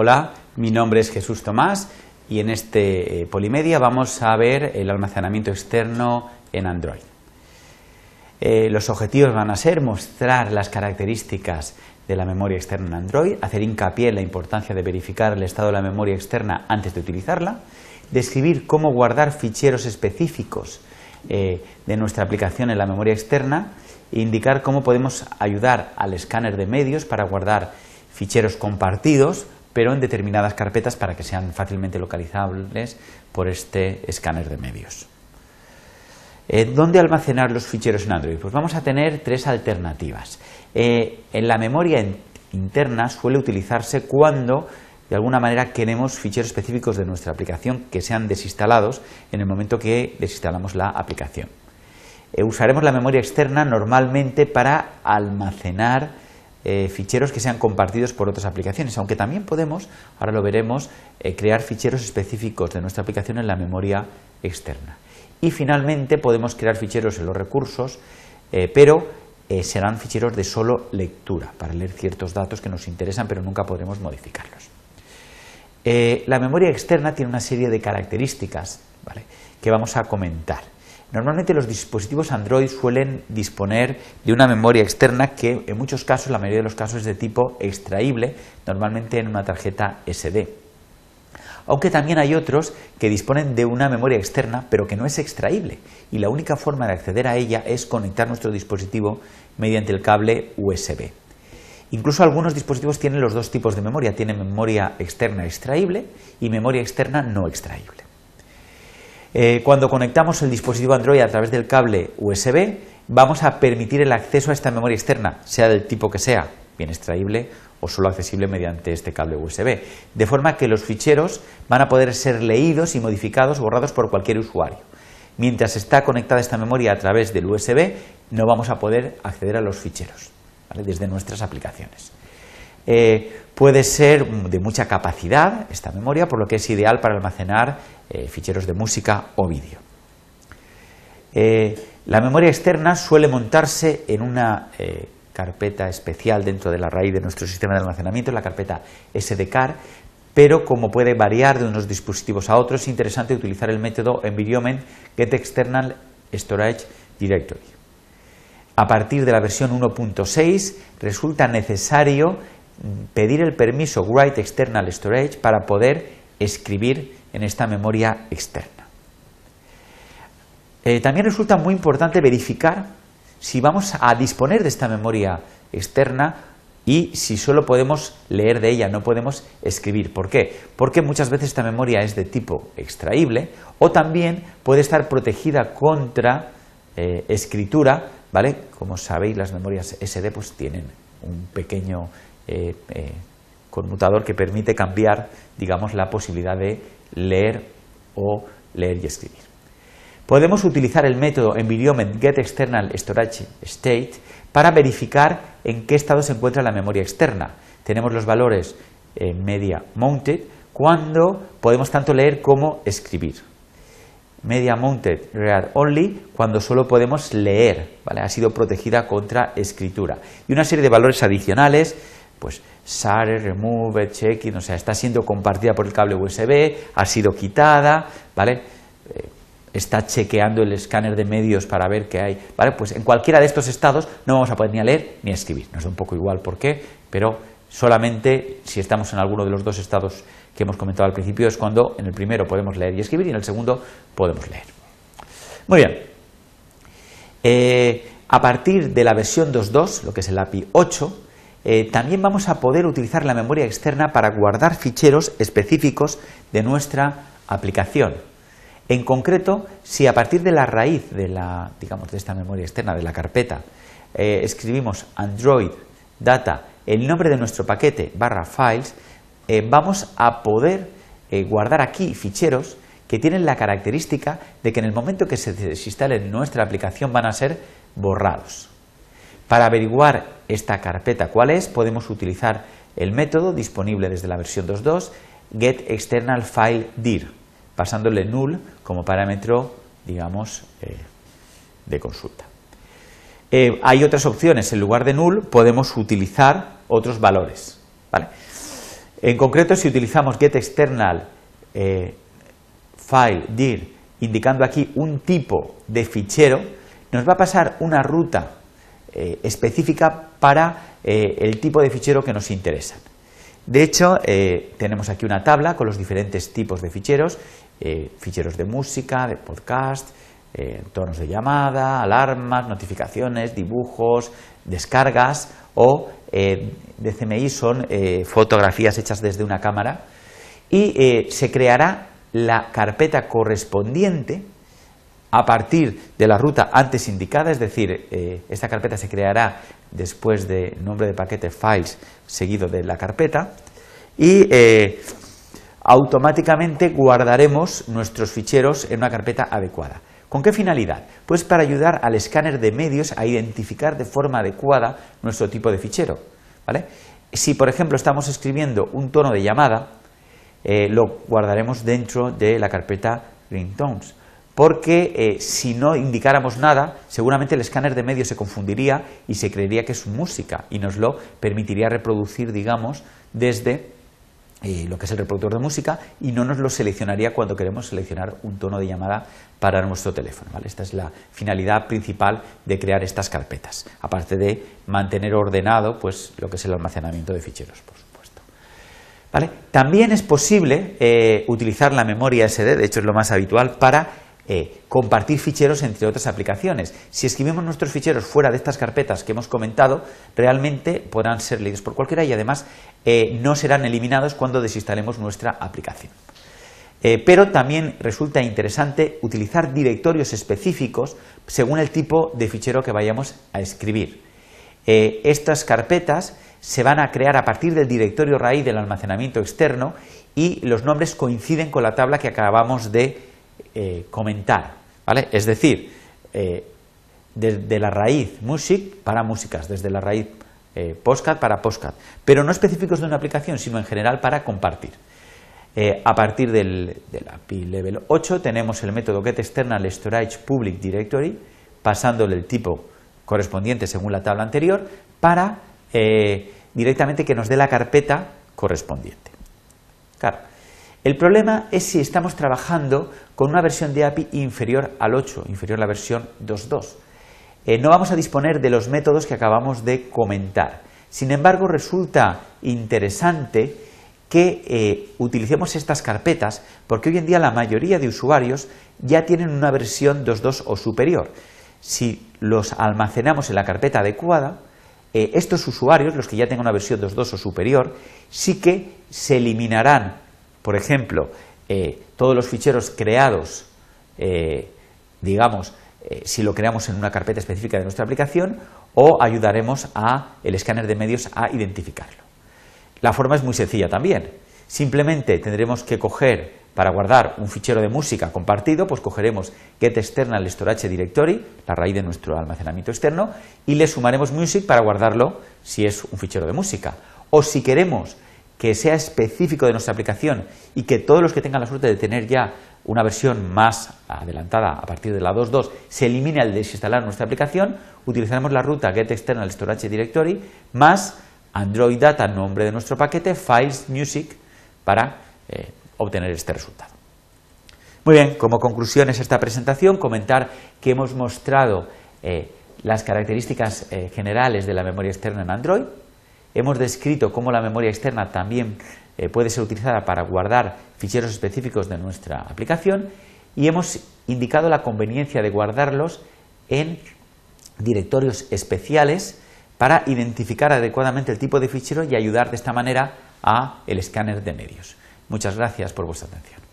Hola, mi nombre es Jesús Tomás y en este eh, Polimedia vamos a ver el almacenamiento externo en Android. Eh, los objetivos van a ser mostrar las características de la memoria externa en Android, hacer hincapié en la importancia de verificar el estado de la memoria externa antes de utilizarla, describir cómo guardar ficheros específicos eh, de nuestra aplicación en la memoria externa e indicar cómo podemos ayudar al escáner de medios para guardar ficheros compartidos, pero en determinadas carpetas para que sean fácilmente localizables por este escáner de medios. Eh, ¿Dónde almacenar los ficheros en Android? Pues vamos a tener tres alternativas. Eh, en la memoria interna suele utilizarse cuando de alguna manera queremos ficheros específicos de nuestra aplicación que sean desinstalados en el momento que desinstalamos la aplicación. Eh, usaremos la memoria externa normalmente para almacenar eh, ficheros que sean compartidos por otras aplicaciones, aunque también podemos, ahora lo veremos, eh, crear ficheros específicos de nuestra aplicación en la memoria externa. Y finalmente podemos crear ficheros en los recursos, pero serán ficheros de solo lectura, para leer ciertos datos que nos interesan, pero nunca podremos modificarlos. la memoria externa tiene una serie de características que vamos a comentar. Normalmente los dispositivos Android suelen disponer de una memoria externa que en muchos casos, la mayoría de los casos es de tipo extraíble, normalmente en una tarjeta SD. Aunque también hay otros que disponen de una memoria externa pero que no es extraíble y la única forma de acceder a ella es conectar nuestro dispositivo mediante el cable USB. Incluso algunos dispositivos tienen los dos tipos de memoria, tienen memoria externa extraíble y memoria externa no extraíble. Eh, cuando conectamos el dispositivo Android a través del cable USB, vamos a permitir el acceso a esta memoria externa, sea del tipo que sea, bien extraíble o solo accesible mediante este cable USB, de forma que los ficheros van a poder ser leídos y modificados, borrados por cualquier usuario. Mientras está conectada esta memoria a través del USB, no vamos a poder acceder a los ficheros desde nuestras aplicaciones. Eh, puede ser de mucha capacidad esta memoria, por lo que es ideal para almacenar eh, ficheros de música o vídeo. Eh, la memoria externa suele montarse en una carpeta especial dentro de la raíz de nuestro sistema de almacenamiento, la carpeta SDCAR, pero como puede variar de unos dispositivos a otros, es interesante utilizar el método environment get external storage directory. A partir de la versión 1.6 resulta necesario pedir el permiso Write External Storage para poder escribir en esta memoria externa. Eh, también resulta muy importante verificar si vamos a disponer de esta memoria externa y si solo podemos leer de ella, no podemos escribir. ¿Por qué? Porque muchas veces esta memoria es de tipo extraíble o también puede estar protegida contra eh, escritura, ¿vale? Como sabéis, las memorias SD pues, tienen un pequeño eh, eh, conmutador que permite cambiar, digamos, la posibilidad de leer o leer y escribir. Podemos utilizar el método environment get external storage state para verificar en qué estado se encuentra la memoria externa. Tenemos los valores en media mounted cuando podemos tanto leer como escribir. Media mounted read only cuando solo podemos leer, ¿vale? ha sido protegida contra escritura. Y una serie de valores adicionales pues share, remove, checking, o sea, está siendo compartida por el cable USB, ha sido quitada, ¿vale? Eh, está chequeando el escáner de medios para ver qué hay, ¿vale? Pues en cualquiera de estos estados no vamos a poder ni a leer ni a escribir. Nos da un poco igual por qué, pero solamente si estamos en alguno de los dos estados que hemos comentado al principio es cuando en el primero podemos leer y escribir y en el segundo podemos leer. Muy bien. Eh, a partir de la versión 2.2, lo que es el API 8, eh, también vamos a poder utilizar la memoria externa para guardar ficheros específicos de nuestra aplicación. En concreto, si a partir de la raíz de, la, digamos, de esta memoria externa, de la carpeta, eh, escribimos Android Data, el nombre de nuestro paquete barra files, eh, vamos a poder guardar aquí ficheros que tienen la característica de que en el momento que se desinstale nuestra aplicación van a ser borrados. Para averiguar esta carpeta cuál es, podemos utilizar el método disponible desde la versión 2.2 getExternalFileDir, pasándole null como parámetro, digamos, eh, de consulta. Eh, hay otras opciones, en lugar de null podemos utilizar otros valores. En concreto, si utilizamos getExternal eh, file dir indicando aquí un tipo de fichero, nos va a pasar una ruta eh, específica para eh, el tipo de fichero que nos interesa. De hecho, tenemos aquí una tabla con los diferentes tipos de ficheros, ficheros de música, de podcast, tonos de llamada, alarmas, notificaciones, dibujos, descargas o de CMI son fotografías hechas desde una cámara y se creará la carpeta correspondiente a partir de la ruta antes indicada, es decir, eh, esta carpeta se creará después de nombre de paquete files seguido de la carpeta y eh, automáticamente guardaremos nuestros ficheros en una carpeta adecuada. ¿Con qué finalidad? Pues para ayudar al escáner de medios a identificar de forma adecuada nuestro tipo de fichero. ¿vale? Si, por ejemplo, estamos escribiendo un tono de llamada, eh, lo guardaremos dentro de la carpeta ringtones porque eh, si no indicáramos nada, seguramente el escáner de medios se confundiría y se creería que es música y nos lo permitiría reproducir, digamos, desde eh, lo que es el reproductor de música y no nos lo seleccionaría cuando queremos seleccionar un tono de llamada para nuestro teléfono. Esta es la finalidad principal de crear estas carpetas, aparte de mantener ordenado pues, lo que es el almacenamiento de ficheros. También es posible eh, utilizar la memoria SD, de hecho es lo más habitual, para eh, compartir ficheros entre otras aplicaciones. Si escribimos nuestros ficheros fuera de estas carpetas que hemos comentado, realmente podrán ser leídos por cualquiera y además eh, no serán eliminados cuando desinstalemos nuestra aplicación. pero también resulta interesante utilizar directorios específicos según el tipo de fichero que vayamos a escribir. estas carpetas se van a crear a partir del directorio raíz del almacenamiento externo y los nombres coinciden con la tabla que acabamos de eh, comentar. ¿vale? Es decir, eh, desde la raíz music para músicas, desde la raíz eh, postcard para postcard, pero no específicos de una aplicación, sino en general para compartir. a partir del, API Level 8 tenemos el método getExternalStoragePublicDirectory, pasándole el tipo correspondiente según la tabla anterior, para eh, directamente que nos dé la carpeta correspondiente. Claro, el problema es si estamos trabajando con una versión de API inferior al 8, inferior a la versión 2.2. Eh, no vamos a disponer de los métodos que acabamos de comentar. Sin embargo, resulta interesante que eh, utilicemos estas carpetas porque hoy en día la mayoría de usuarios ya tienen una versión 2.2 o superior. Si los almacenamos en la carpeta adecuada, eh, estos usuarios, los que ya tengan una versión 2.2 o superior, sí que se eliminarán, por ejemplo, eh, todos los ficheros creados, eh, digamos, si lo creamos en una carpeta específica de nuestra aplicación, o ayudaremos a el escáner de medios a identificarlo. La forma es muy sencilla también. Simplemente tendremos que coger para guardar un fichero de música compartido, pues cogeremos get external storage directory, la raíz de nuestro almacenamiento externo, y le sumaremos music para guardarlo si es un fichero de música. O si queremos que sea específico de nuestra aplicación y que todos los que tengan la suerte de tener ya una versión más adelantada a partir de la 2.2 se elimine al desinstalar nuestra aplicación, utilizaremos la ruta get external storage directory más Android Data, nombre de nuestro paquete, files music para eh, obtener este resultado. Muy bien, como conclusión es esta presentación, comentar que hemos mostrado eh, las características eh, generales de la memoria externa en Android, hemos descrito cómo la memoria externa también eh, puede ser utilizada para guardar ficheros específicos de nuestra aplicación y hemos indicado la conveniencia de guardarlos en directorios especiales para identificar adecuadamente el tipo de fichero y ayudar de esta manera a el escáner de medios. Muchas gracias por vuestra atención.